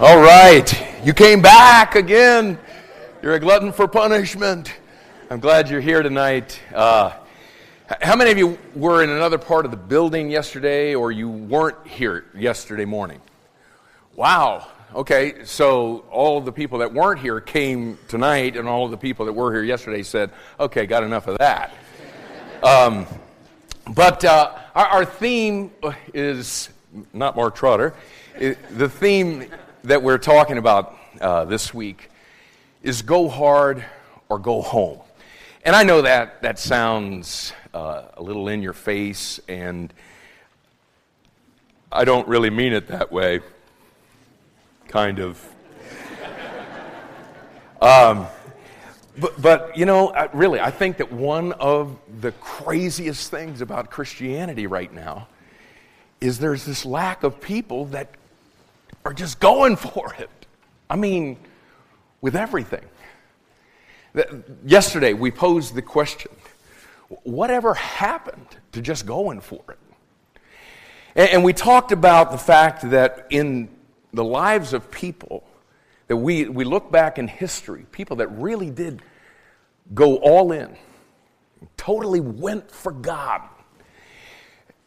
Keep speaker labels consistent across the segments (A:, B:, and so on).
A: All right, you came back again. You're a glutton for punishment. I'm glad you're here tonight. Uh, how many of you were in another part of the building yesterday or you weren't here yesterday morning? Wow. Okay, so all of the people that weren't here came tonight, and all of the people that were here yesterday said, okay, got enough of that. Um, but uh, our, our, theme is not Mark Trotter. It, the theme that we're talking about uh, this week is go hard or go home. And I know that that sounds uh, a little in your face, and I don't really mean it that way. Kind of. um, but, but, you know, really, I think that one of the craziest things about Christianity right now is there's this lack of people that are just going for it. I mean, with everything. Yesterday, we posed the question whatever happened to just going for it? And we talked about the fact that in the lives of people, that we, we look back in history, people that really did go all in, totally went for God.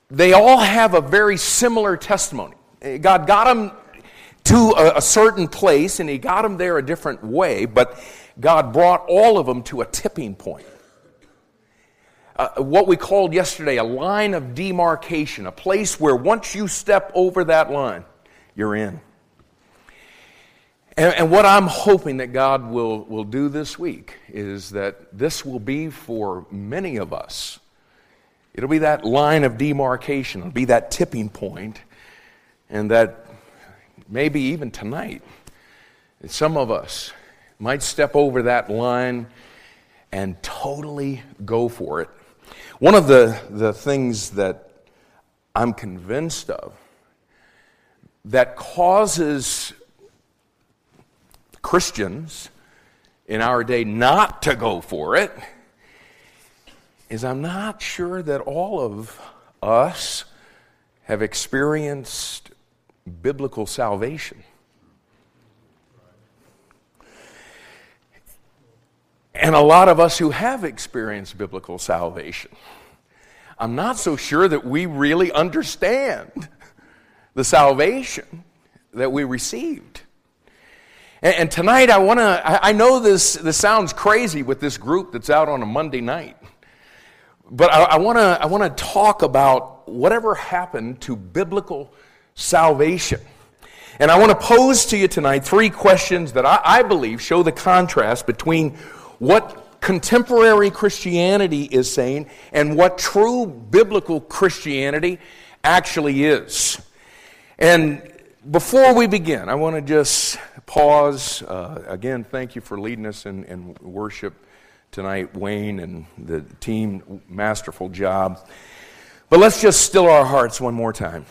A: They all have a very similar testimony. Eh, God got them to a, a certain place, and He got them there a different way, but God brought all of them to a tipping point. Uh, what we called yesterday a line of demarcation, a place where once you step over that line, you're in. And, and, what I'm hoping that God will, will do this week is that this will be for many of us. It'll be that line of demarcation, it'll be that tipping point, and that maybe even tonight, some of us might step over that line and totally go for it. One of the, the things that I'm convinced of that causes Christians in our day not to go for it is I'm not sure that all of us have experienced biblical salvation. And a lot of us who have experienced biblical salvation, I'm not so sure that we really understand the salvation that we received. And, and tonight, I want to, I, I know this, this sounds crazy with this group that's out on a Monday night, but I, want to I wanna talk about whatever happened to biblical salvation. And I want to pose to you tonight three questions that I, I believe show the contrast between what contemporary Christianity is saying and what true biblical Christianity actually is. And before we begin, I want to just pause. Uh, again, thank you for leading us in, in, worship tonight, Wayne and the team. Masterful job. But let's just still our hearts one more time.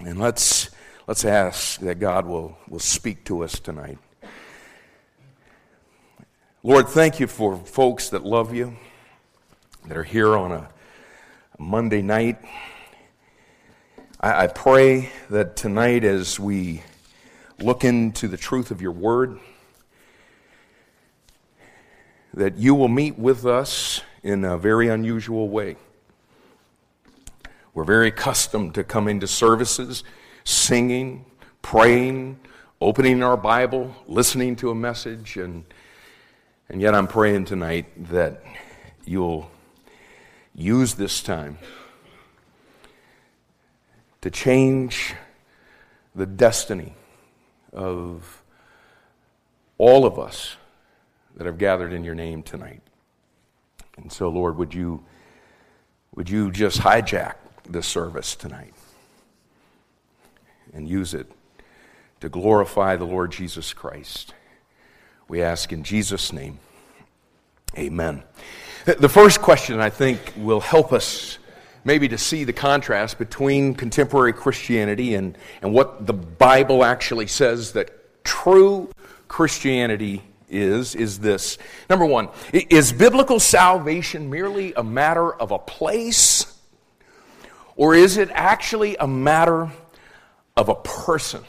A: And let's, let's ask that God will, will speak to us tonight. Lord, thank you for folks that love you, that are here on a Monday night. I, I pray that tonight, as we look into the truth of your word, that you will meet with us in a very unusual way. We're very accustomed to coming to services, singing, praying, opening our Bible, listening to a message, and and yet, I'm praying tonight that you'll use this time to change the destiny of all of us that have gathered in your name tonight. And so, Lord, would you, would you just hijack this service tonight and use it to glorify the Lord Jesus Christ? We ask in Jesus' name. Amen. The first question, I think, will help us maybe to see the contrast between contemporary Christianity and, and what the Bible actually says that true Christianity is, is this. Number one, is biblical salvation merely a matter of a place, or is it actually a matter of a person?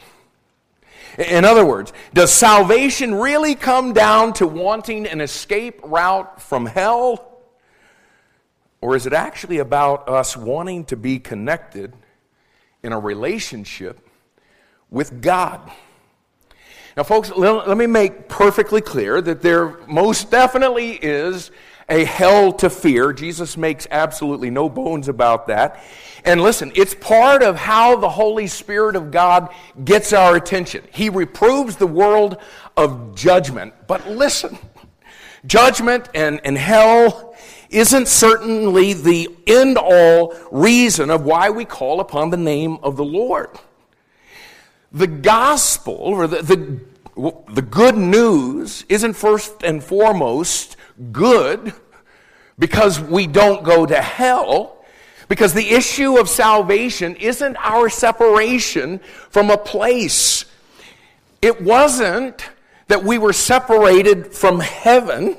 A: In other words, does salvation really come down to wanting an escape route from hell? Or is it actually about us wanting to be connected in a relationship with God? Now, folks, let, me make perfectly clear that there most definitely is a hell to fear. Jesus makes absolutely no bones about that. And listen, it's part of how the Holy Spirit of God gets our attention. He reproves the world of judgment. But listen, judgment and, and hell isn't certainly the end all reason of why we call upon the name of the Lord. The gospel, or the, the, the good news, isn't first and foremost good because we don't go to hell. Because the issue of salvation isn't our separation from a place. It wasn't that we were separated from heaven.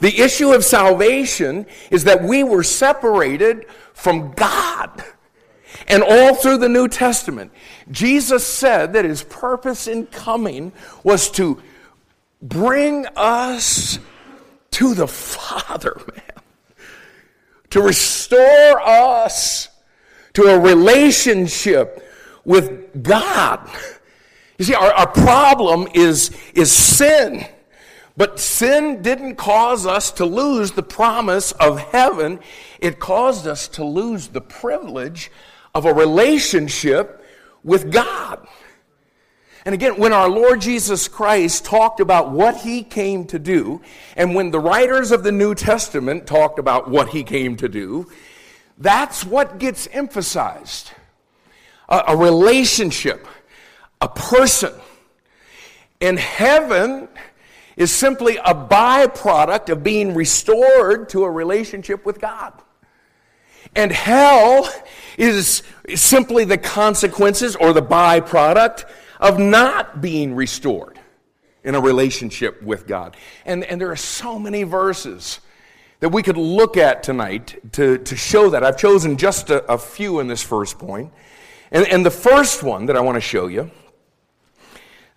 A: The issue of salvation is that we were separated from God. And all through the New Testament, Jesus said that his purpose in coming was to bring us to the Father, man. To restore us to a relationship with God. You see, our, our problem is, is sin. But sin didn't cause us to lose the promise of heaven. It caused us to lose the privilege of a relationship with God. And again, when our Lord Jesus Christ talked about what he came to do, and when the writers of the New Testament talked about what he came to do, that's what gets emphasized a, a relationship, a person. And heaven is simply a byproduct of being restored to a relationship with God. And hell is simply the consequences or the byproduct of not being restored in a relationship with God. And, and there are so many verses that we could look at tonight to, to show that. I've chosen just a, a few in this first point. And, and the first one that I want to show you,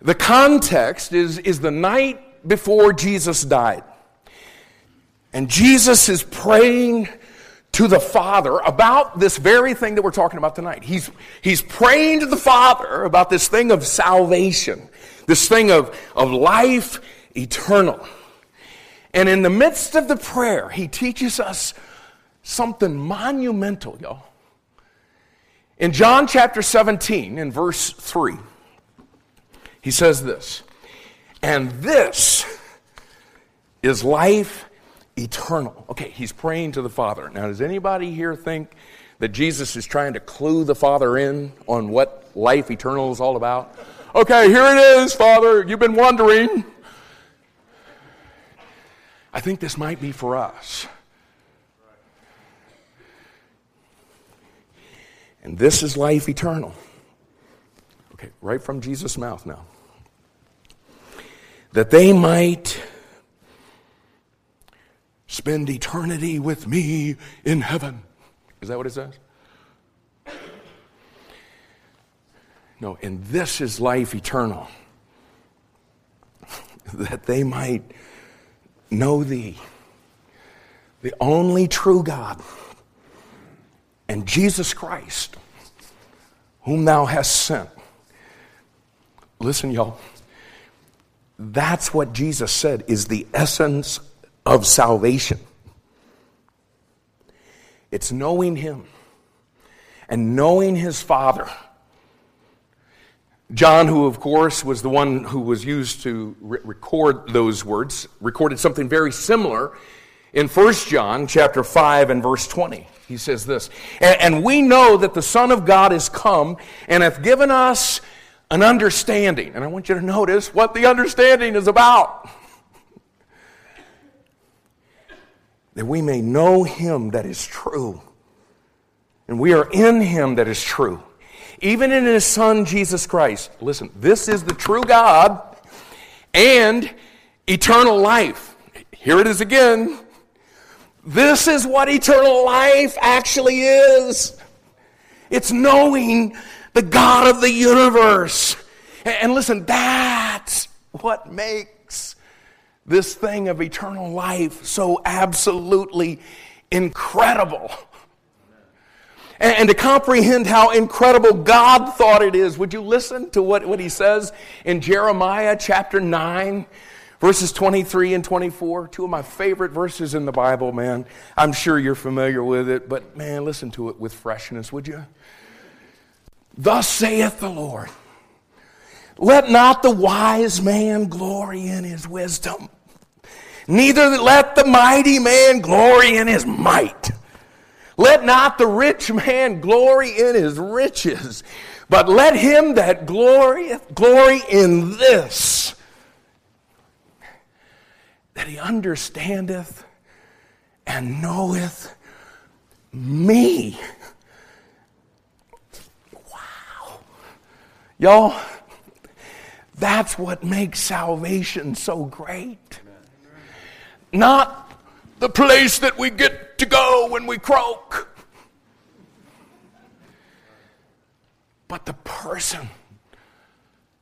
A: the context is, is the night before Jesus died. And Jesus is praying to the Father about this very thing that we're talking about tonight. He's, he's praying to the Father about this thing of salvation, this thing of, of life eternal. And in the midst of the prayer, he teaches us something monumental, y'all. In John chapter 17, in verse 3, he says this and this is life eternal. Okay, he's praying to the Father. Now, does anybody here think that Jesus is trying to clue the Father in on what life eternal is all about? Okay, here it is, Father. You've been wondering. I think this might be for us. And this is life eternal. Okay, right from Jesus' mouth now that they might spend eternity with me in heaven. Is that what it says? No, and this is life eternal. that they might know thee, the only true God, and Jesus Christ, whom thou hast sent. Listen, y'all. That's what Jesus said is the essence of salvation. It's knowing Him and knowing His Father. John, who of course was the one who was used to re- record those words, recorded something very similar in 1 John chapter 5 and verse 20. He says this, and, we know that the Son of God is come and hath given us an understanding. And I want you to notice what the understanding is about. That we may know him that is true. And we are in him that is true. Even in his son, Jesus Christ. Listen, this is the true God and eternal life. Here it is again. This is what eternal life actually is. It's knowing the God of the universe. And listen, that's what makes this thing of eternal life so absolutely incredible. And, to comprehend how incredible God thought it is, would you listen to what, what he says in Jeremiah chapter 9, verses 23 and 24? Two of my favorite verses in the Bible, man. I'm sure you're familiar with it, but man, listen to it with freshness, would you? Thus saith the Lord. Let not the wise man glory in his wisdom, neither let the mighty man glory in his might. Let not the rich man glory in his riches, but let him that glorieth glory in this, that he understandeth and knoweth me. Wow. Y'all, that's what makes salvation so great. Not the place that we get to go when we croak, but the person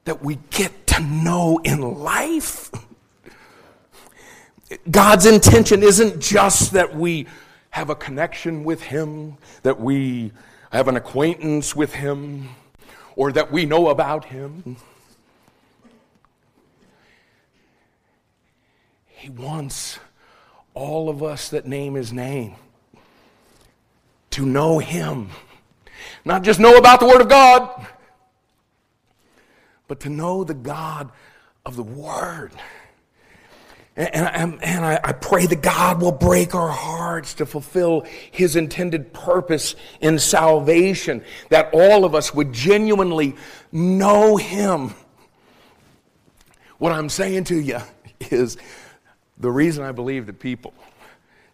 A: that we get to know in life. God's intention isn't just that we have a connection with Him, that we have an acquaintance with Him, or that we know about Him. He wants all of us that name His name to know Him. Not just know about the Word of God, but to know the God of the Word. And, and, and I, I, pray that God will break our hearts to fulfill His intended purpose in salvation, that all of us would genuinely know Him. What I'm saying to you is the reason I believe that people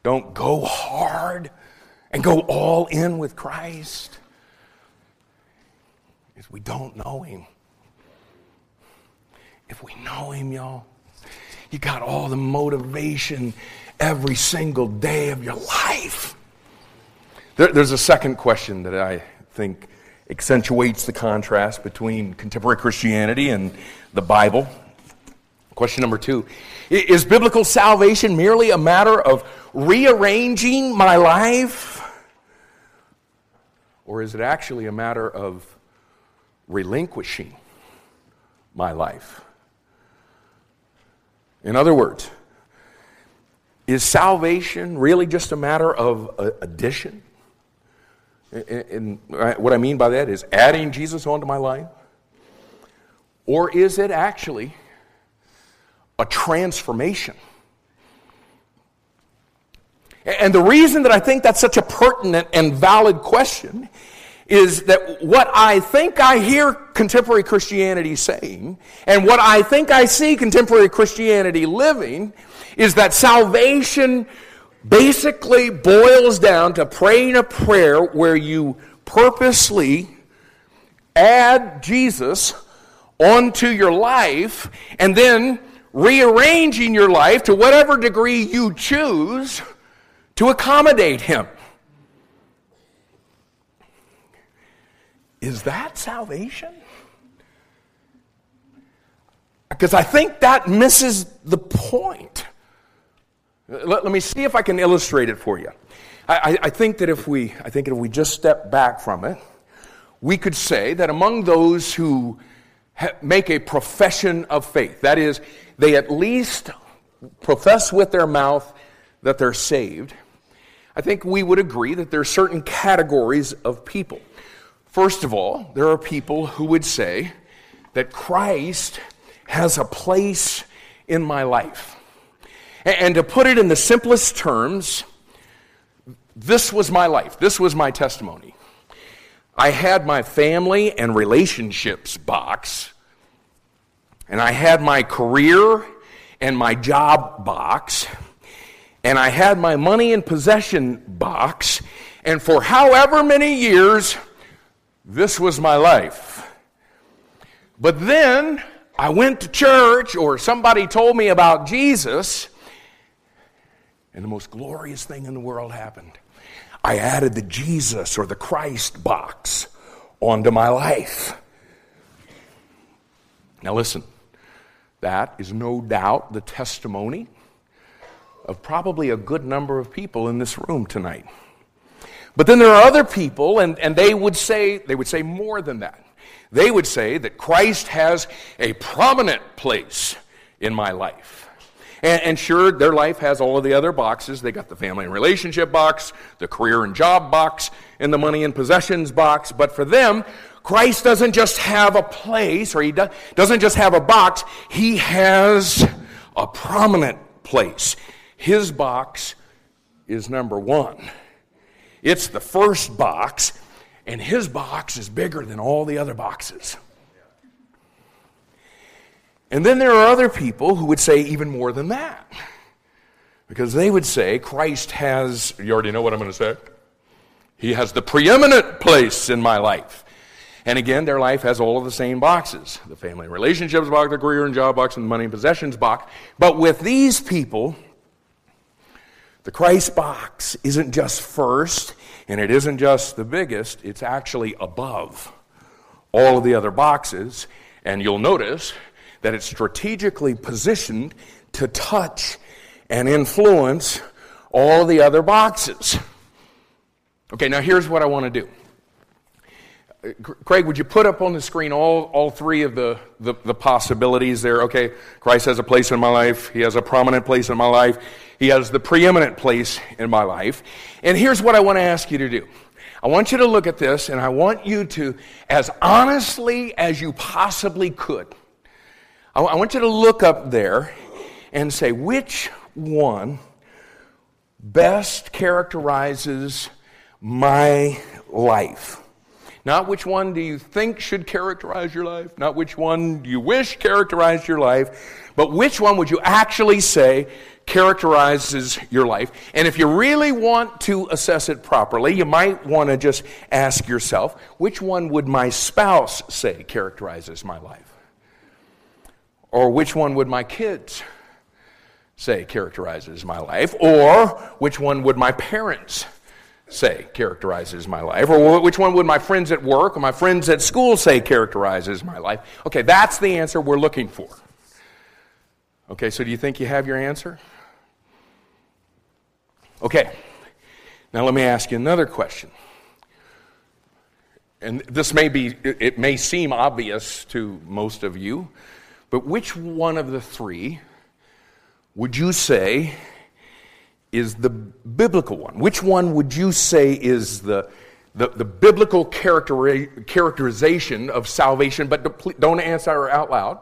A: don't go hard and go all in with Christ is we don't know Him. If we know Him, y'all, you got all the motivation every single day of your life. There, there's a second question that I think accentuates the contrast between contemporary Christianity and the Bible. Question number two Is biblical salvation merely a matter of rearranging my life? Or is it actually a matter of relinquishing my life? In other words, is salvation really just a matter of addition? And what I mean by that is adding Jesus onto my life? Or is it actually a transformation. And the reason that I think that's such a pertinent and valid question is that what I think I hear contemporary Christianity saying, and what I think I see contemporary Christianity living, is that salvation basically boils down to praying a prayer where you purposely add Jesus onto your life, and then rearranging your life to whatever degree you choose to accommodate Him. Is that salvation? Because I think that misses the point. Let, let, me see if I can illustrate it for you. I, I, think that if we, I think if we just step back from it, we could say that among those who make a profession of faith, that is, they at least profess with their mouth that they're saved, I think we would agree that there are certain categories of people. First of all, there are people who would say that Christ has a place in my life. And to put it in the simplest terms, this was my life, this was my testimony. I had my family and relationships box and I had my career and my job box, and I had my money and possession box, and for however many years, this was my life. But then I went to church, or somebody told me about Jesus, and the most glorious thing in the world happened. I added the Jesus or the Christ box onto my life. Now, listen, that is no doubt the testimony of probably a good number of people in this room tonight. But then there are other people, and, and they would say, they would say more than that. They would say that Christ has a prominent place in my life. And, and, sure, their life has all of the other boxes. They got the family and relationship box, the career and job box, and the money and possessions box. But for them, Christ doesn't just have a place, or he do, doesn't just have a box, he has a prominent place. His box is number one. It's the first box, and his box is bigger than all the other boxes. And then there are other people who would say even more than that. Because they would say Christ has, you already know what I'm going to say? He has the preeminent place in my life. And again, their life has all of the same boxes the family relationships box, the career and job box, and the money and possessions box. But with these people, the Christ box isn't just first, and it isn't just the biggest, it's actually above all of the other boxes. And you'll notice that it's strategically positioned to touch and influence all the other boxes. Okay, now here's what I want to do. Craig, would you put up on the screen all, all three of the, the, the, possibilities there? Okay, Christ has a place in my life. He has a prominent place in my life. He has the preeminent place in my life. And here's what I want to ask you to do I want you to look at this, and I want you to, as honestly as you possibly could, I, I want you to look up there and say, which one best characterizes my life? Not which one do you think should characterize your life, not which one do you wish characterized your life, but which one would you actually say characterizes your life. And if you really want to assess it properly, you might want to just ask yourself which one would my spouse say characterizes my life? Or which one would my kids say characterizes my life? Or which one would my parents say characterizes my life? Or which one would my friends at work or my friends at school say characterizes my life? Okay, that's the answer we're looking for. Okay, so do you think you have your answer? Okay, now let me ask you another question. And this may be, it may seem obvious to most of you, but which one of the three would you say is the biblical one? Which one would you say is the, the, the biblical character, characterization of salvation? But don't answer out loud,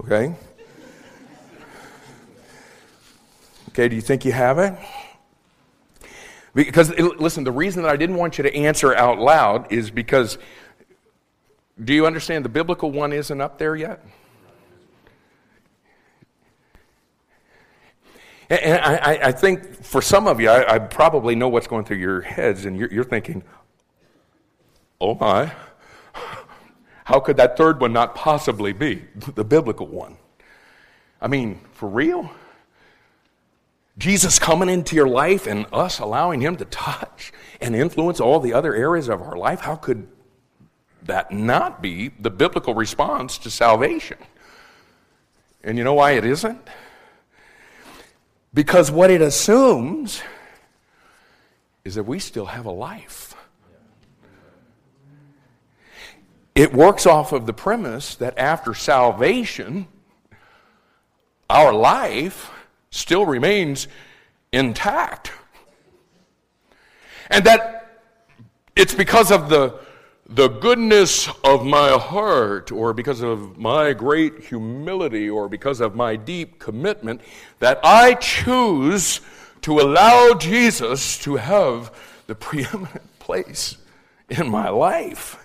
A: okay? Okay, do you think you have it? Because, listen, the reason that I didn't want you to answer out loud is because, do you understand the biblical one isn't up there yet? And I, I, think for some of you, I, I, probably know what's going through your heads, and you're, you're thinking, oh my, how could that third one not possibly be the biblical one? I mean, for real? Jesus coming into your life and us allowing Him to touch and influence all the other areas of our life, how could that not be the biblical response to salvation? And you know why it isn't? Because what it assumes is that we still have a life. It works off of the premise that after salvation, our life still remains intact. And that it's because of the, the goodness of my heart, or because of my great humility, or because of my deep commitment, that I choose to allow Jesus to have the preeminent place in my life.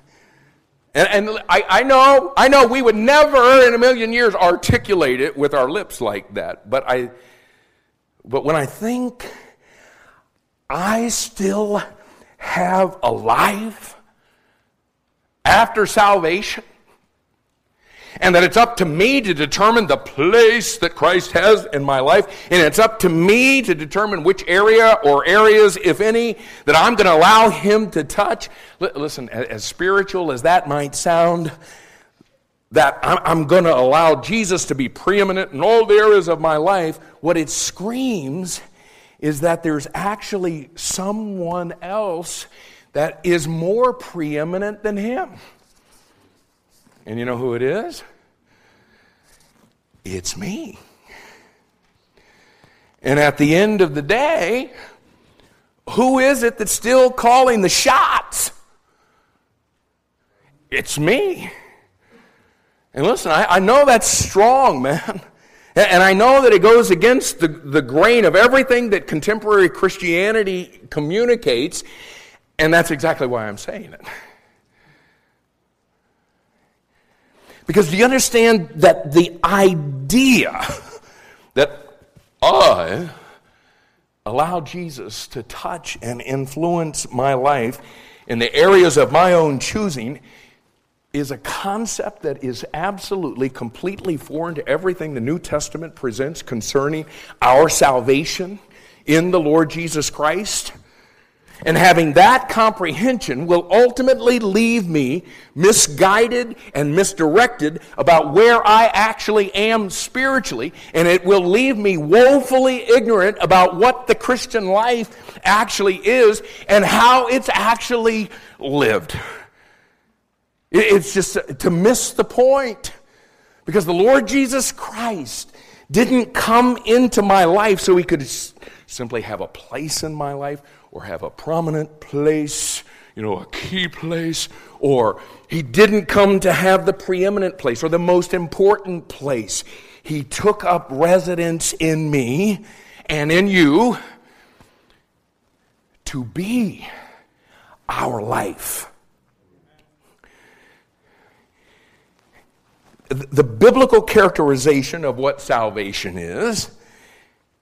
A: And, and I, I, know, I know we would never in a million years articulate it with our lips like that, but I, but when I think I still have a life after salvation, and that it's up to me to determine the place that Christ has in my life, and it's up to me to determine which area or areas, if any, that I'm going to allow Him to touch. L- listen, as spiritual as that might sound, that I'm, I'm going to allow Jesus to be preeminent in all the areas of my life, what it screams is that there's actually someone else that is more preeminent than him. And you know who it is? It's me. And at the end of the day, who is it that's still calling the shots? It's me. And listen, I, I know that's strong, man. And I know that it goes against the, the grain of everything that contemporary Christianity communicates, and that's exactly why I'm saying it. Because do you understand that the idea that I allow Jesus to touch and influence my life in the areas of my own choosing is a concept that is absolutely, completely foreign to everything the New Testament presents concerning our salvation in the Lord Jesus Christ. And having that comprehension will ultimately leave me misguided and misdirected about where I actually am spiritually. And it will leave me woefully ignorant about what the Christian life actually is and how it's actually lived. It's just uh, to miss the point. Because the Lord Jesus Christ didn't come into my life so he could simply have a place in my life or have a prominent place, you know, a key place, or he didn't come to have the preeminent place or the most important place. He took up residence in me and in you to be our life. the biblical characterization of what salvation is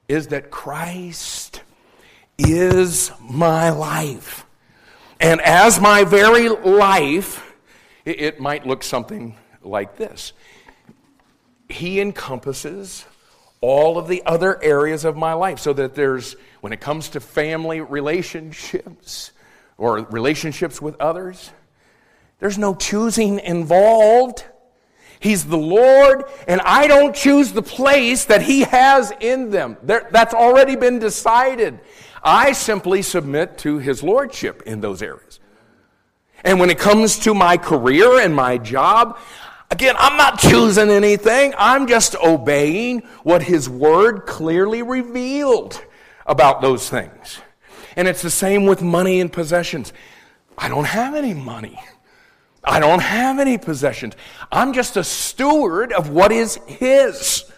A: is that Christ is my life. And as my very life, it, might look something like this He encompasses all of the other areas of my life so that there's, when it comes to family relationships or relationships with others, there's no choosing involved. He's the Lord, and I don't choose the place that He has in them. That's already been decided. I simply submit to His Lordship in those areas. And when it comes to my career and my job, again, I'm not choosing anything. I'm just obeying what His Word clearly revealed about those things. And it's the same with money and possessions. I don't have any money. I don't have any possessions. I'm just a steward of what is His.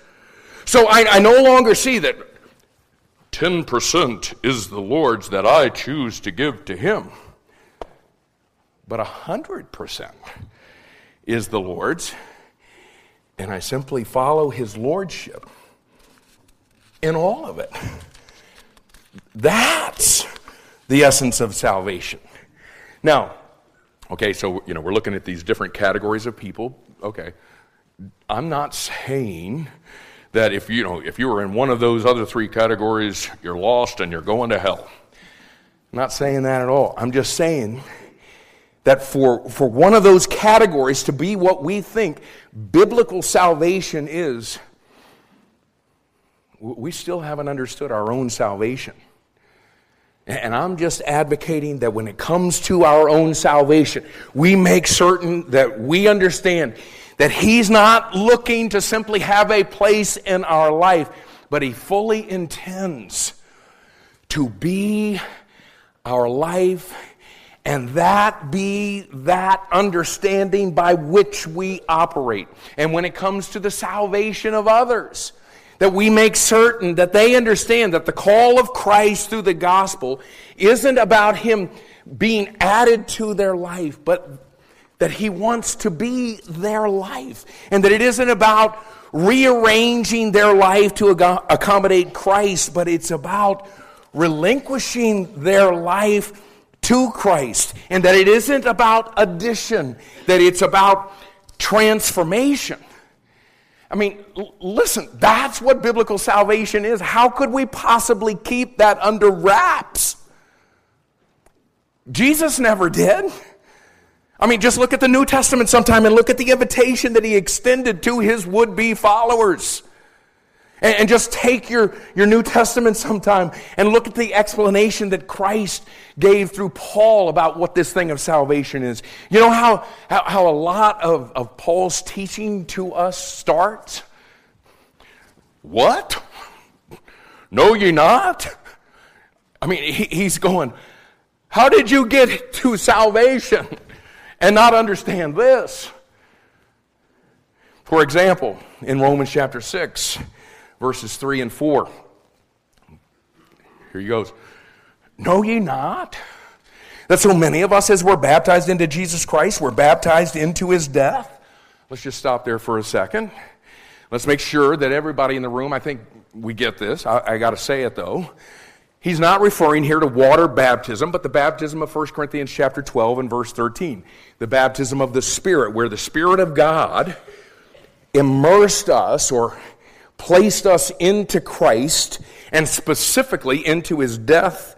A: So I, I no longer see that 10% is the Lord's that I choose to give to Him, but 100% is the Lord's, and I simply follow His Lordship in all of it. That's the essence of salvation. Now, Okay, so you know we're looking at these different categories of people. Okay, I'm not saying that if you know if you were in one of those other three categories, you're lost and you're going to hell. I'm not saying that at all. I'm just saying that for, for one of those categories to be what we think biblical salvation is, we still haven't understood our own salvation. And I'm just advocating that when it comes to our own salvation, we make certain that we understand that He's not looking to simply have a place in our life, but He fully intends to be our life and that be that understanding by which we operate. And when it comes to the salvation of others, that we make certain that they understand that the call of Christ through the gospel isn't about Him being added to their life, but that He wants to be their life. And that it isn't about rearranging their life to accommodate Christ, but it's about relinquishing their life to Christ. And that it isn't about addition, that it's about transformation. I mean, l- listen, that's what biblical salvation is. How could we possibly keep that under wraps? Jesus never did. I mean, just look at the New Testament sometime and look at the invitation that he extended to his would be followers. And, and, just take your, your New Testament sometime and look at the explanation that Christ gave through Paul about what this thing of salvation is. You know how, how, how a lot of, of Paul's teaching to us starts? What? Know ye not? I mean, he, he's going, How did you get to salvation and not understand this? For example, in Romans chapter 6, verses 3 and 4. Here he goes. Know ye not that so many of us, as we're baptized into Jesus Christ, we're baptized into his death? Let's just stop there for a second. Let's make sure that everybody in the room, I think we get this. I, I got to say it though. He's not referring here to water baptism, but the baptism of 1 Corinthians chapter 12 and verse 13. The baptism of the Spirit, where the Spirit of God immersed us or placed us into Christ and specifically into his death,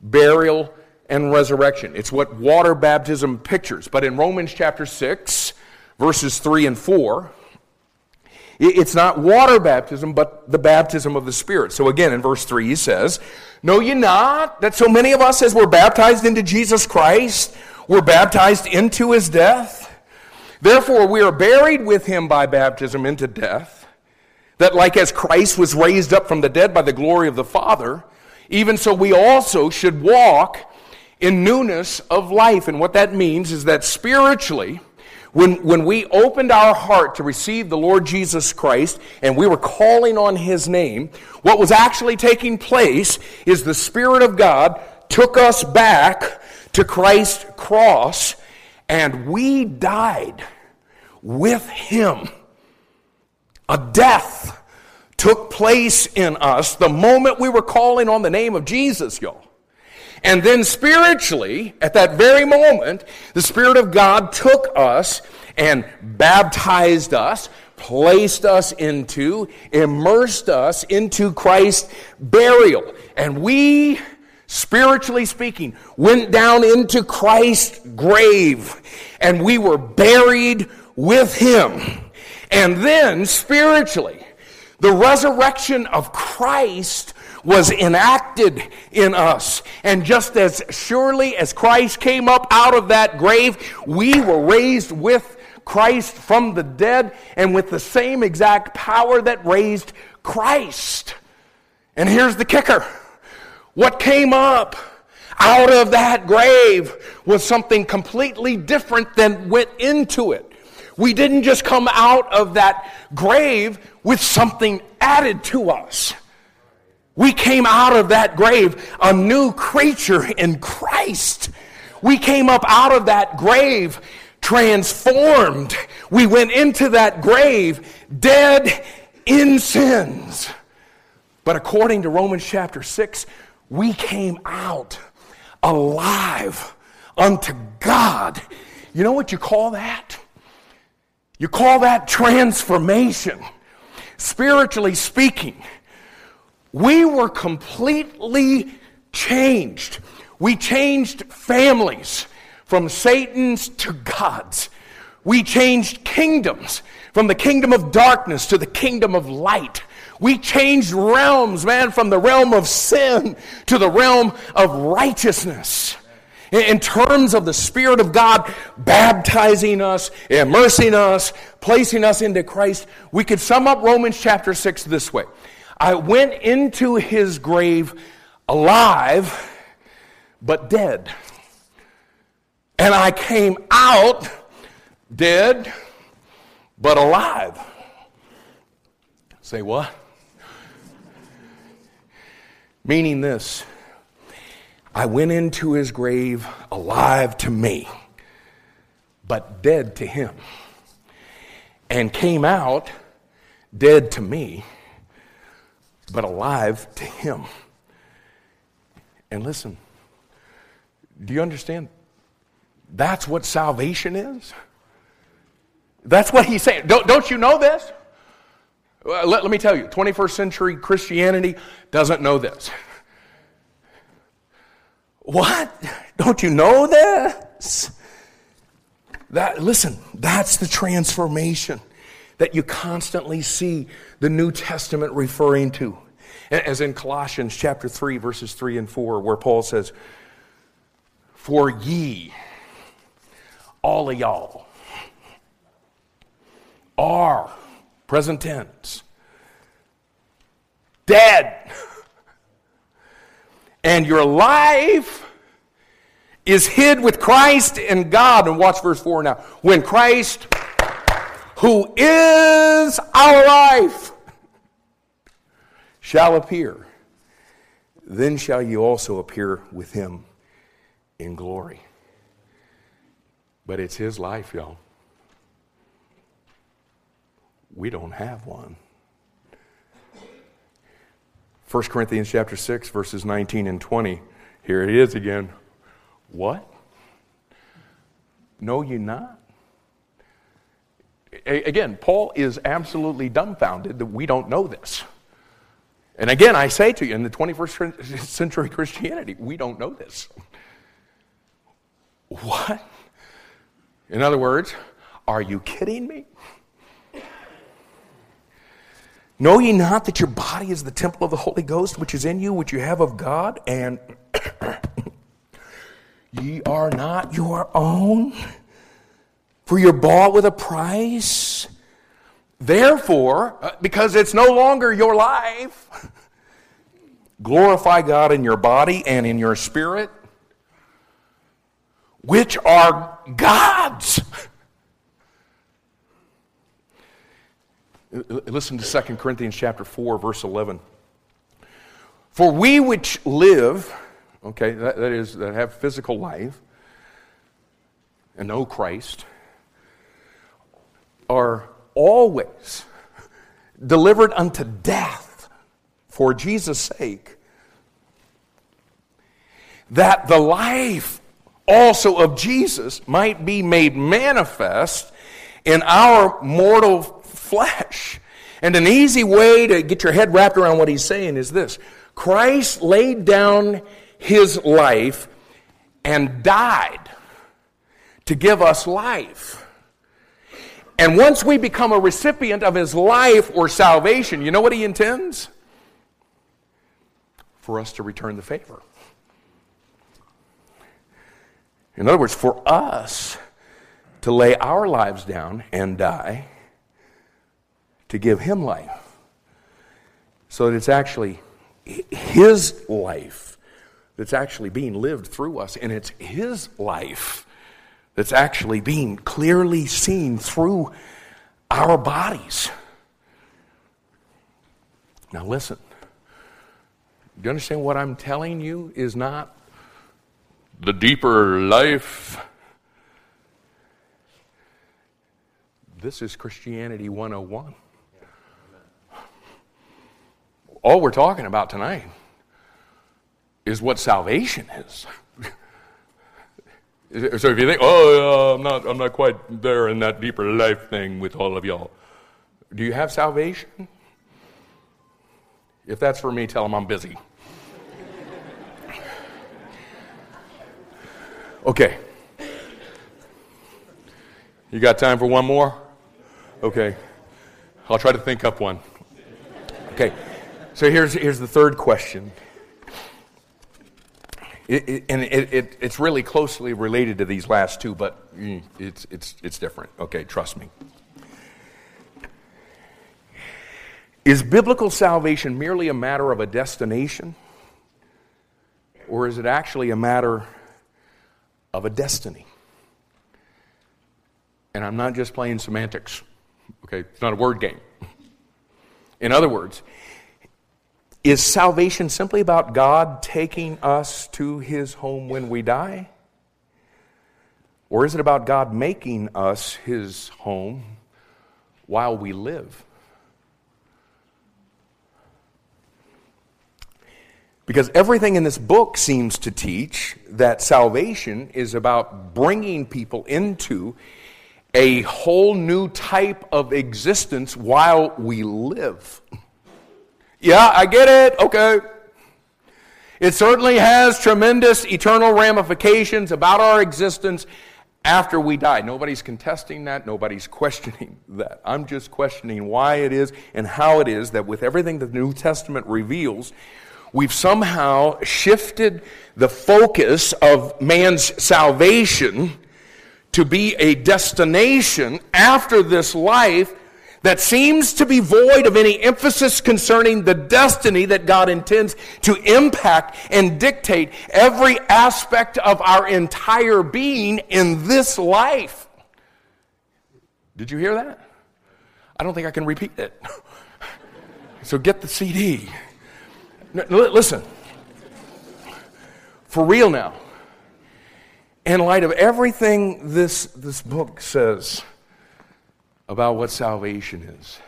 A: burial, and resurrection. It's what water baptism pictures. But in Romans chapter 6, verses 3 and 4, it's not water baptism, but the baptism of the Spirit. So again, in verse 3, he says, Know ye not that so many of us, as we're baptized into Jesus Christ, were baptized into his death? Therefore, we are buried with him by baptism into death that, like as Christ was raised up from the dead by the glory of the Father, even so we also should walk in newness of life. And what that means is that spiritually, when, when we opened our heart to receive the Lord Jesus Christ and we were calling on His name, what was actually taking place is the Spirit of God took us back to Christ's cross and we died with Him a death took place in us the moment we were calling on the name of Jesus, y'all. And then spiritually, at that very moment, the Spirit of God took us and baptized us, placed us into, immersed us into Christ's burial. And we, spiritually speaking, went down into Christ's grave and we were buried with Him. And then spiritually, the resurrection of Christ was enacted in us. And just as surely as Christ came up out of that grave, we were raised with Christ from the dead and with the same exact power that raised Christ. And here's the kicker what came up out of that grave was something completely different than went into it. We didn't just come out of that grave with something added to us. We came out of that grave a new creature in Christ. We came up out of that grave transformed. We went into that grave dead in sins. But according to Romans chapter 6, we came out alive unto God. You know what you call that? You call that transformation. Spiritually speaking, we were completely changed. We changed families from Satan's to God's. We changed kingdoms from the kingdom of darkness to the kingdom of light. We changed realms, man, from the realm of sin to the realm of righteousness in terms of the Spirit of God baptizing us, immersing us, placing us into Christ, we could sum up Romans chapter 6 this way I went into his grave alive, but dead. And I came out dead, but alive. Say what? Meaning this I went into his grave alive to me, but dead to him, and came out dead to me, but alive to him. And listen, do you understand? That's what salvation is. That's what he's saying. Don't, don't you know this? Let, let me tell you, 21st century Christianity doesn't know this. What? Don't you know this? That, listen, that's the transformation that you constantly see the New Testament referring to. As in Colossians chapter 3, verses 3 and 4, where Paul says, For ye, all of y'all, are, present tense, dead. And your life is hid with Christ in God. And watch verse 4 now. When Christ, who is our life, shall appear, then shall you also appear with him in glory. But it's his life, y'all. We don't have one. 1 Corinthians chapter 6 verses 19 and 20. Here it is again. What? Know you not? A- again, Paul is absolutely dumbfounded that we don't know this. And again, I say to you, in the 21st century Christianity, we don't know this. What? In other words, are you kidding me? Know ye not that your body is the temple of the Holy Ghost, which is in you, which you have of God, and Ye are not your own, for you're bought with a price. Therefore, uh, because it's no longer your life, glorify God in your body and in your spirit, which are God's. Listen to 2 Corinthians chapter 4 verse 11. For we which live okay, that, that is, that have physical life and know Christ, are always delivered unto death for Jesus' sake, that the life also of Jesus might be made manifest in our mortal flesh. And an easy way to get your head wrapped around what he's saying is this Christ laid down his life and died to give us life. And once we become a recipient of his life or salvation, you know what he intends? For us to return the favor. In other words, for us to lay our lives down and die to give him life. So that it's actually his life that's actually being lived through us, and it's His life that's actually being clearly seen through our bodies. Now, listen. Do you understand what I'm telling you is not the deeper life? This is Christianity 101. All we're talking about tonight is what salvation is. so if you think, oh, uh, I'm, not, I'm not quite there in that deeper life thing with all of y'all, do you have salvation? If that's for me, tell them I'm busy. Okay. You got time for one more? Okay. I'll try to think up one. Okay. So here's, here's the third question it, it, and it, it's really closely related to these last two, but mm, it's, it's, it's different. Okay, trust me. Is biblical salvation merely a matter of a destination? Or is it actually a matter of a destiny? And I'm not just playing semantics, okay? It's not a word game. In other words, is salvation simply about God taking us to his home when we die? Or is it about God making us his home while we live? Because everything in this book seems to teach that salvation is about bringing people into a whole new type of existence while we live. Yeah, I get it. Okay. It certainly has tremendous eternal ramifications about our existence after we die. Nobody's contesting that. Nobody's questioning that. I'm just questioning why it is and how it is that with everything the New Testament reveals, we've somehow shifted the focus of man's salvation to be a destination after this life that seems to be void of any emphasis concerning the destiny that God intends to impact and dictate every aspect of our entire being in this life. Did you hear that? I don't think I can repeat it. so get the CD. Listen, for real now, in light of everything this, this book says, about what salvation is.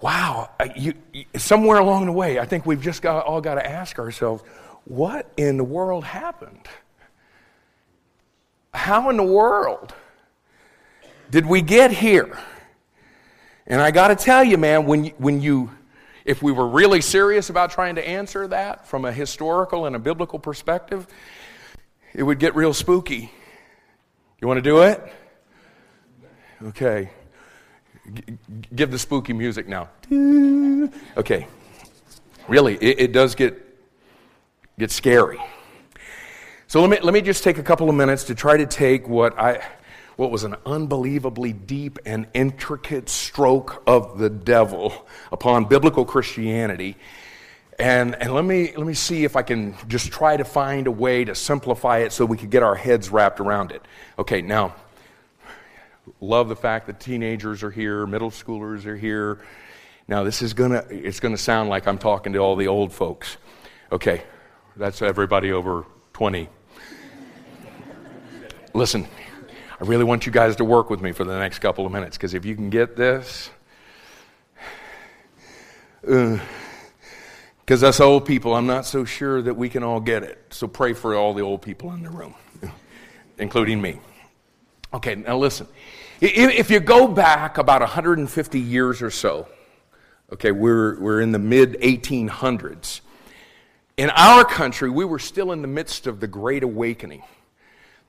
A: Wow, you, somewhere along the way, I think we've just got, all got to ask ourselves what in the world happened? How in the world did we get here? And I got to tell you, man, when you, when you, if we were really serious about trying to answer that from a historical and a biblical perspective, it would get real spooky. You want to do it? Okay. G- give the spooky music now. Okay. Really, it, it does get, get scary. So let me, let me just take a couple of minutes to try to take what I what was an unbelievably deep and intricate stroke of the devil upon biblical Christianity. And, and let, me, let me see if I can just try to find a way to simplify it so we could get our heads wrapped around it. Okay, now, love the fact that teenagers are here, middle schoolers are here. Now, this is gonna, it's gonna sound like I'm talking to all the old folks. Okay, that's everybody over 20. Listen, I really want you guys to work with me for the next couple of minutes because if you can get this, because uh, us old people, I'm not so sure that we can all get it. So pray for all the old people in the room, including me. Okay, now listen. If you go back about 150 years or so, okay, we're, we're in the mid 1800s. In our country, we were still in the midst of the Great Awakening.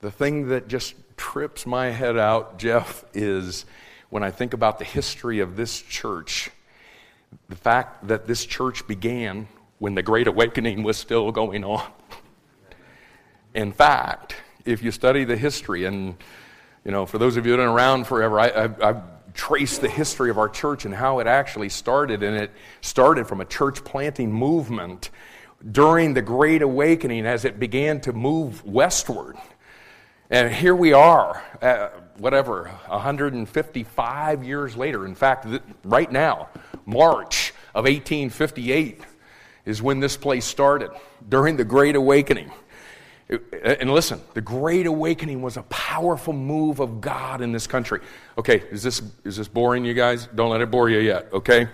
A: The thing that just trips my head out, Jeff, is when I think about the history of this church, the fact that this church began when the Great Awakening was still going on. In fact, if you study the history, and you know, for those of you that have been around forever, I, have I've traced the history of our church and how it actually started. And it started from a church planting movement during the Great Awakening as it began to move westward. And here we are, uh, whatever, 155 years later. In fact, th- right now, March of 1858 is when this place started during the Great Awakening. And listen, the Great Awakening was a powerful move of God in this country. Okay, is this, is this boring, you guys? Don't let it bore you yet, okay?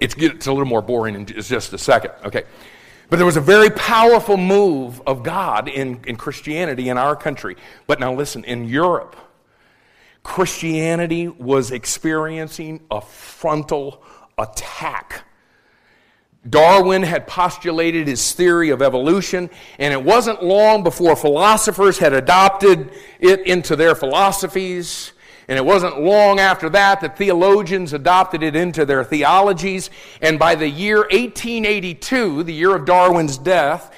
A: It's, it's a little more boring in just a second, okay? But there was a very powerful move of God in, in Christianity in our country. But now listen, in Europe, Christianity was experiencing a frontal attack Darwin had postulated his theory of evolution, and it wasn't long before philosophers had adopted it into their philosophies. And it wasn't long after that that theologians adopted it into their theologies. And by the year 1882, the year of Darwin's death,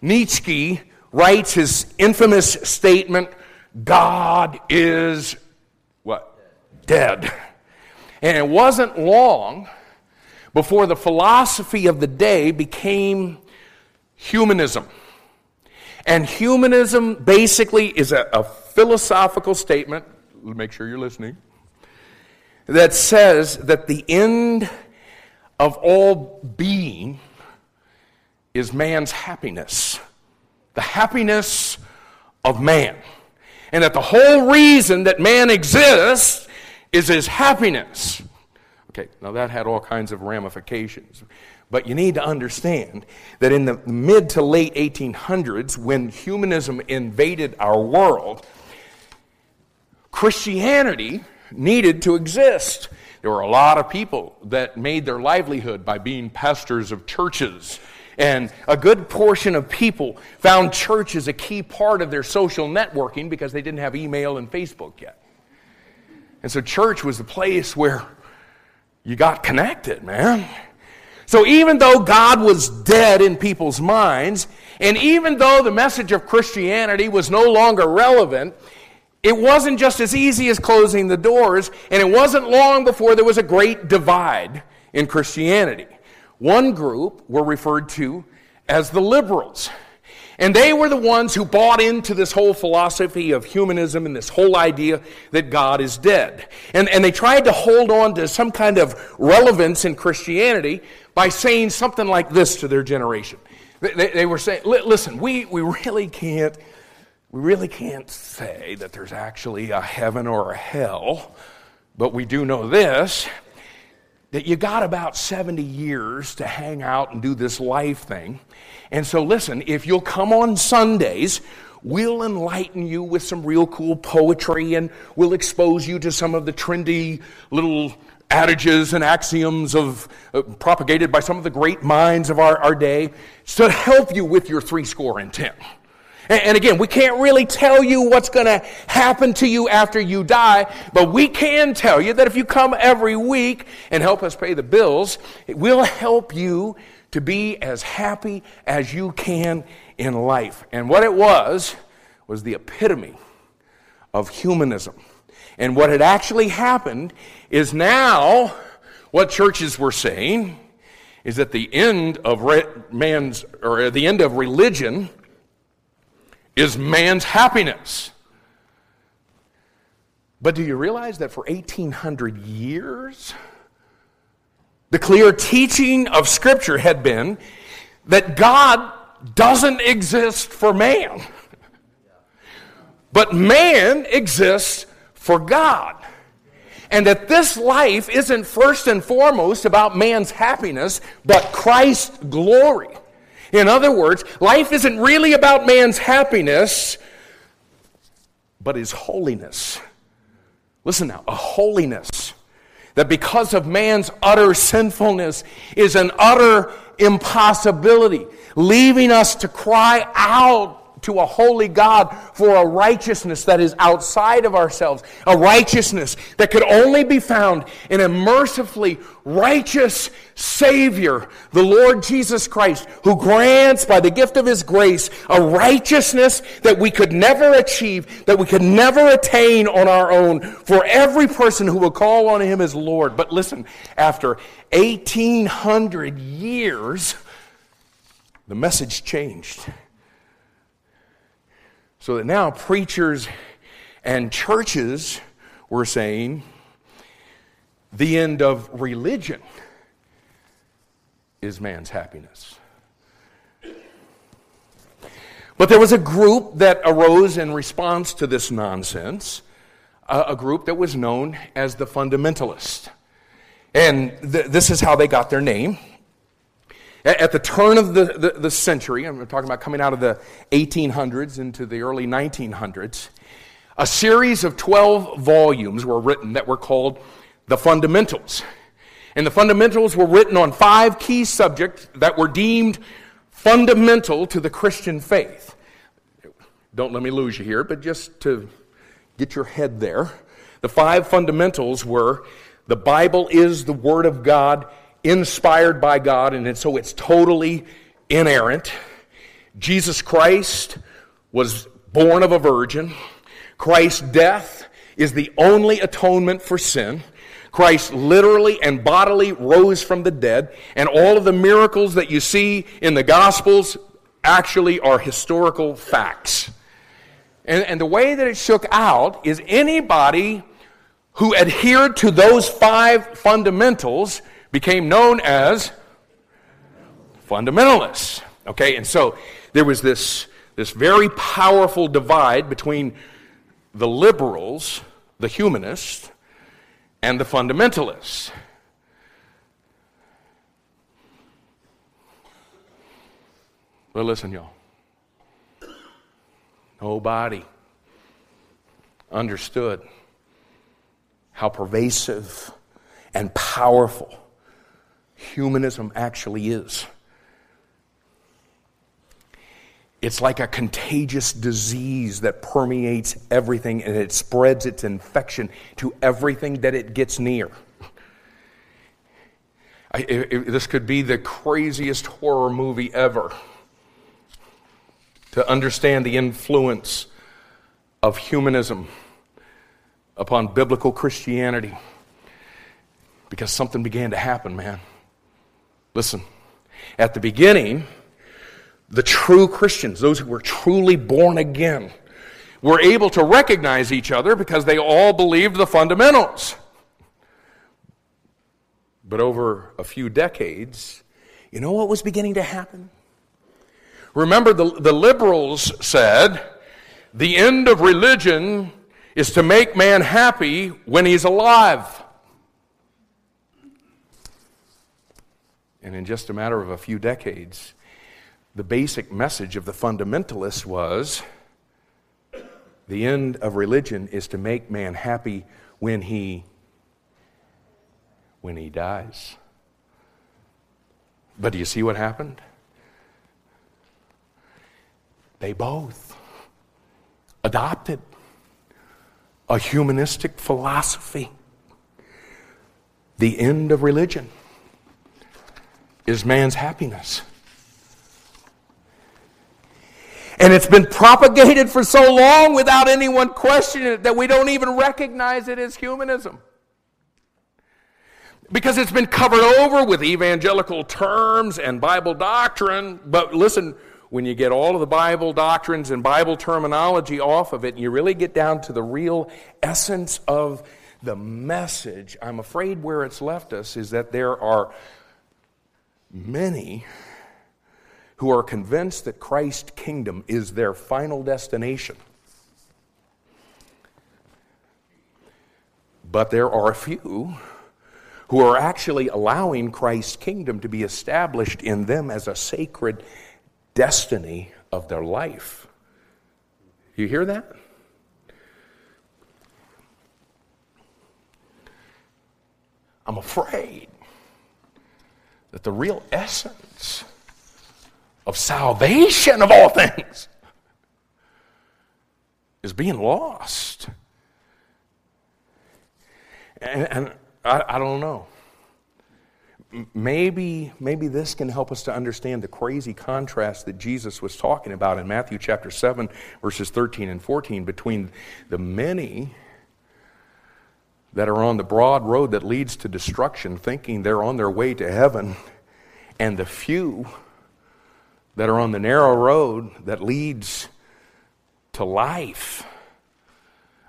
A: Nietzsche writes his infamous statement God is what? Dead. And it wasn't long before the philosophy of the day became humanism. And humanism basically is a, a philosophical statement, make sure you're listening, that says that the end of all being is man's happiness, the happiness of man. And that the whole reason that man exists is his happiness. Okay, now that had all kinds of ramifications. But you need to understand that in the mid to late 1800s, when humanism invaded our world, Christianity needed to exist. There were a lot of people that made their livelihood by being pastors of churches And a good portion of people found church as a key part of their social networking because they didn't have email and Facebook yet. And so church was the place where you got connected, man. So even though God was dead in people's minds, and even though the message of Christianity was no longer relevant, it wasn't just as easy as closing the doors, and it wasn't long before there was a great divide in Christianity. One group were referred to as the liberals. And they were the ones who bought into this whole philosophy of humanism and this whole idea that God is dead. And, and they tried to hold on to some kind of relevance in Christianity by saying something like this to their generation. They, they were saying, listen, we, we really can't we really can't say that there's actually a heaven or a hell, but we do know this that you got about 70 years to hang out and do this life thing. And so, listen, if you'll come on Sundays, we'll enlighten you with some real cool poetry and we'll expose you to some of the trendy little adages and axioms of uh, propagated by some of the great minds of our, our day to help you with your three score and ten. And again, we can't really tell you what's going to happen to you after you die, but we can tell you that if you come every week and help us pay the bills, it will help you to be as happy as you can in life. And what it was, was the epitome of humanism. And what had actually happened is now what churches were saying is that the end of man's or the end of religion is man's happiness. But do you realize that for 1800 years, the clear teaching of Scripture had been that God doesn't exist for man, but man exists for God. And that this life isn't first and foremost about man's happiness, but Christ's glory. In other words, life isn't really about man's happiness, but his holiness. Listen now, a holiness that because of man's utter sinfulness is an utter impossibility, leaving us to cry out to a holy God for a righteousness that is outside of ourselves, a righteousness that could only be found in a mercifully righteous Savior, the Lord Jesus Christ, who grants by the gift of His grace a righteousness that we could never achieve, that we could never attain on our own for every person who will call on Him as Lord. But listen, after 1800 years, the message changed. So that now preachers and churches were saying the end of religion is man's happiness. But there was a group that arose in response to this nonsense, a, group that was known as the fundamentalists. And th- this is how they got their name. At the turn of the, the, the, century, I'm talking about coming out of the 1800s into the early 1900s, a series of 12 volumes were written that were called the Fundamentals. And the fundamentals were written on five key subjects that were deemed fundamental to the Christian faith. Don't let me lose you here, but just to get your head there. The five fundamentals were the Bible is the Word of God inspired by God, and so it's totally inerrant. Jesus Christ was born of a virgin. Christ's death is the only atonement for sin. Christ literally and bodily rose from the dead, and all of the miracles that you see in the Gospels actually are historical facts. And, and the way that it shook out is anybody who adhered to those five fundamentals became known as fundamentalists. Okay, and so there was this, this very powerful divide between the liberals, the humanists, and the fundamentalists. But listen, y'all. Nobody understood how pervasive and powerful humanism actually is. It's like a contagious disease that permeates everything and it spreads its infection to everything that it gets near. I, it, this could be the craziest horror movie ever to understand the influence of humanism upon biblical Christianity because something began to happen, man. Listen, at the beginning, the true Christians, those who were truly born again, were able to recognize each other because they all believed the fundamentals. But over a few decades, you know what was beginning to happen? Remember, the, the liberals said the end of religion is to make man happy when he's alive. And in just a matter of a few decades, the basic message of the fundamentalists was the end of religion is to make man happy when he when he dies. But do you see what happened? They both adopted a humanistic philosophy. The end of religion is man's happiness. And it's been propagated for so long without anyone questioning it that we don't even recognize it as humanism. Because it's been covered over with evangelical terms and Bible doctrine. But listen, when you get all of the Bible doctrines and Bible terminology off of it, and you really get down to the real essence of the message, I'm afraid where it's left us is that there are many who are convinced that Christ's kingdom is their final destination. But there are a few who are actually allowing Christ's kingdom to be established in them as a sacred destiny of their life. You hear that? I'm afraid that the real essence of salvation of all things is being lost. And, and I, I, don't know. Maybe, maybe this can help us to understand the crazy contrast that Jesus was talking about in Matthew chapter 7, verses 13 and 14, between the many that are on the broad road that leads to destruction, thinking they're on their way to heaven, and the few that are on the narrow road that leads to life.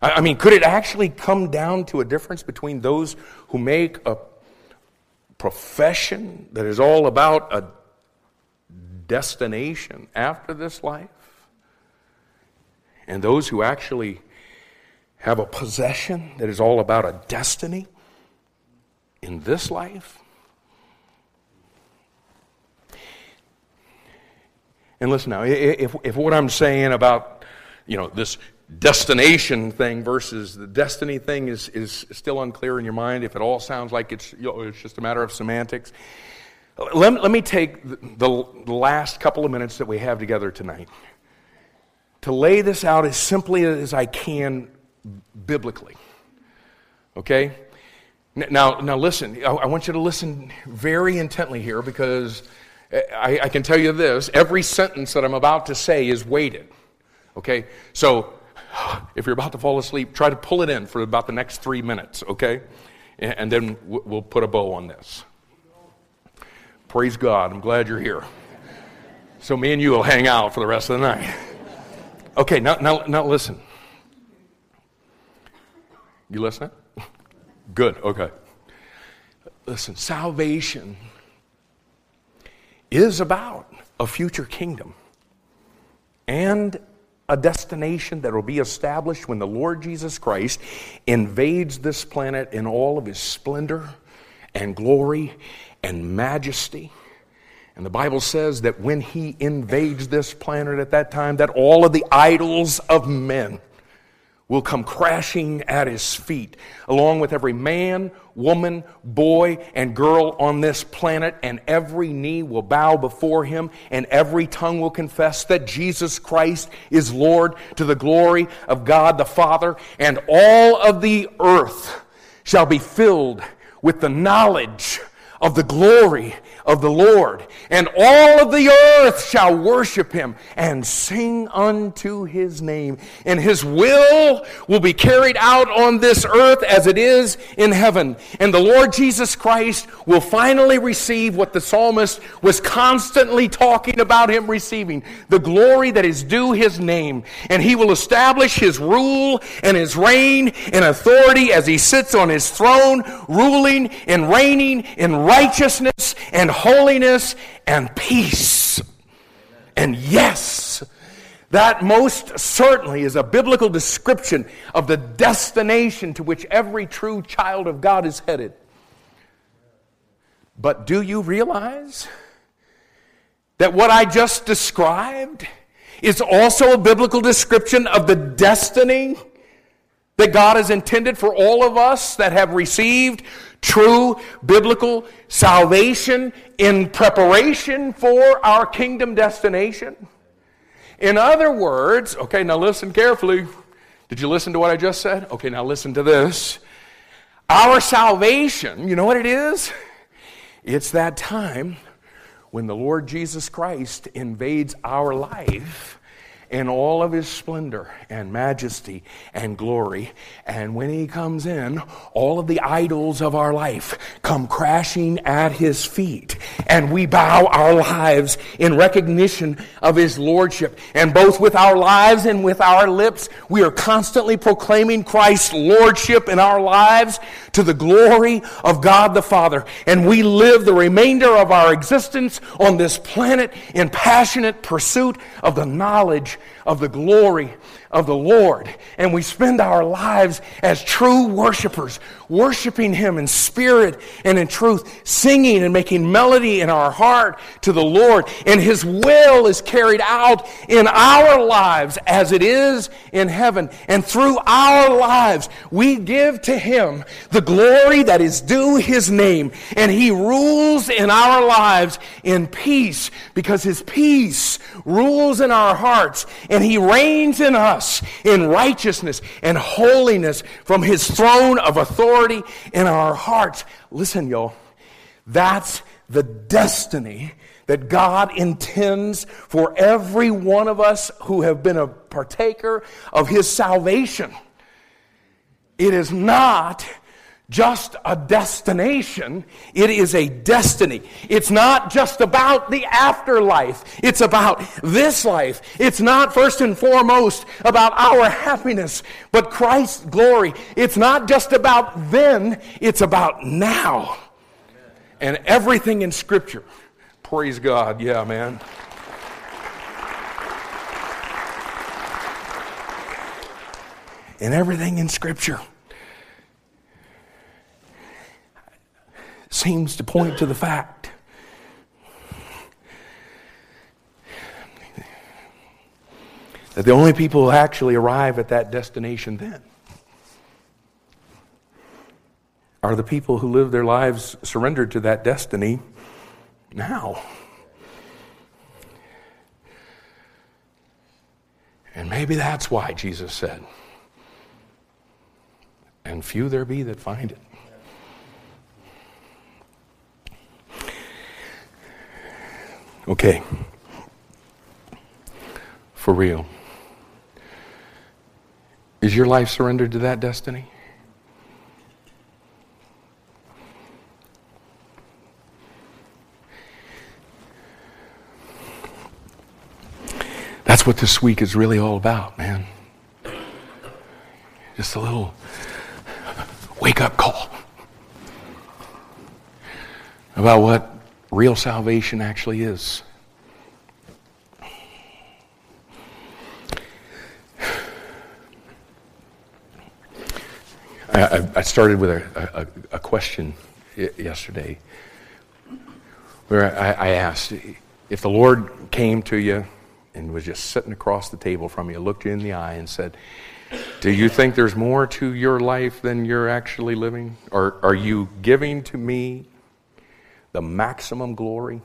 A: I mean, could it actually come down to a difference between those who make a profession that is all about a destination after this life and those who actually have a possession that is all about a destiny in this life? And listen now, if, if what I'm saying about, you know, this destination thing versus the destiny thing is, is still unclear in your mind, if it all sounds like it's, you know, it's just a matter of semantics, let, let me take the, the last couple of minutes that we have together tonight to lay this out as simply as I can biblically. Okay? Now, now listen, I want you to listen very intently here because eh, I, I, can tell you this every sentence that I'm about to say is weighted. Okay? So, if you're about to fall asleep, try to pull it in for about the next three minutes, okay? And then we'll put a bow on this. Praise God. I'm glad you're here. So, me and you will hang out for the rest of the night. Okay, now, now, now listen. You listening? Good, okay. Listen, salvation is about a future kingdom and a destination that will be established when the Lord Jesus Christ invades this planet in all of his splendor and glory and majesty. And the Bible says that when he invades this planet at that time, that all of the idols of men will come crashing at his feet, along with every man, woman, boy, and girl on this planet, and every knee will bow before him, and every tongue will confess that Jesus Christ is Lord to the glory of God the Father, and all of the earth shall be filled with the knowledge of the glory of the Lord, and all of the earth shall worship him and sing unto his name. And his will will be carried out on this earth as it is in heaven. And the Lord Jesus Christ will finally receive what the psalmist was constantly talking about him receiving the glory that is due his name. And he will establish his rule and his reign and authority as he sits on his throne, ruling and reigning in righteousness and holiness and peace. And yes, that most certainly is a biblical description of the destination to which every true child of God is headed. But do you realize that what I just described is also a biblical description of the destiny that God has intended for all of us that have received true biblical salvation in preparation for our kingdom destination. In other words, okay, now listen carefully. Did you listen to what I just said? Okay, now listen to this. Our salvation, you know what it is? It's that time when the Lord Jesus Christ invades our life in all of his splendor and majesty and glory. And when he comes in, all of the idols of our life come crashing at his feet. And we bow our lives in recognition of his lordship. And both with our lives and with our lips, we are constantly proclaiming Christ's lordship in our lives to the glory of God the Father. And we live the remainder of our existence on this planet in passionate pursuit of the knowledge of the glory of the Lord. And we spend our lives as true worshipers, worshiping Him in spirit and in truth, singing and making melody in our heart to the Lord. And His will is carried out in our lives as it is in heaven. And through our lives, we give to Him the glory that is due His name. And He rules in our lives in peace because His peace rules in our hearts and He reigns in us in righteousness and holiness from his throne of authority in our hearts. Listen, y'all, that's the destiny that God intends for every one of us who have been a partaker of his salvation. It is not just a destination, it is a destiny. It's not just about the afterlife, it's about this life. It's not first and foremost about our happiness, but Christ's glory. It's not just about then, it's about now. And everything in Scripture. Praise God. Yeah, man. And everything in Scripture seems to point to the fact that the only people who actually arrive at that destination then are the people who live their lives surrendered to that destiny now. And maybe that's why Jesus said, and few there be that find it. Okay. For real. Is your life surrendered to that destiny? That's what this week is really all about, man. Just a little wake up call about what real salvation actually is. I, I started with a, a, a question yesterday where I, I asked if the Lord came to you and was just sitting across the table from you, looked you in the eye, and said, Do you think there's more to your life than you're actually living? Or are you giving to me the maximum glory?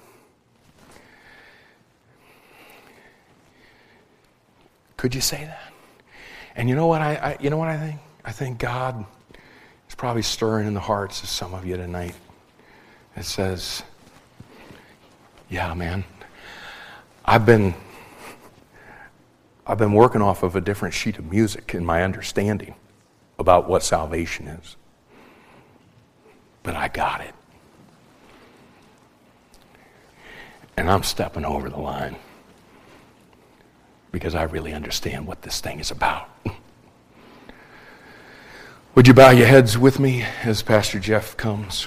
A: Could you say that? And you know what I, I, you know what I think? I think God is probably stirring in the hearts of some of you tonight. It says, "Yeah, man. I've been I've been working off of a different sheet of music in my understanding about what salvation is. But I got it. And I'm stepping over the line because I really understand what this thing is about. Would you bow your heads with me as Pastor Jeff comes?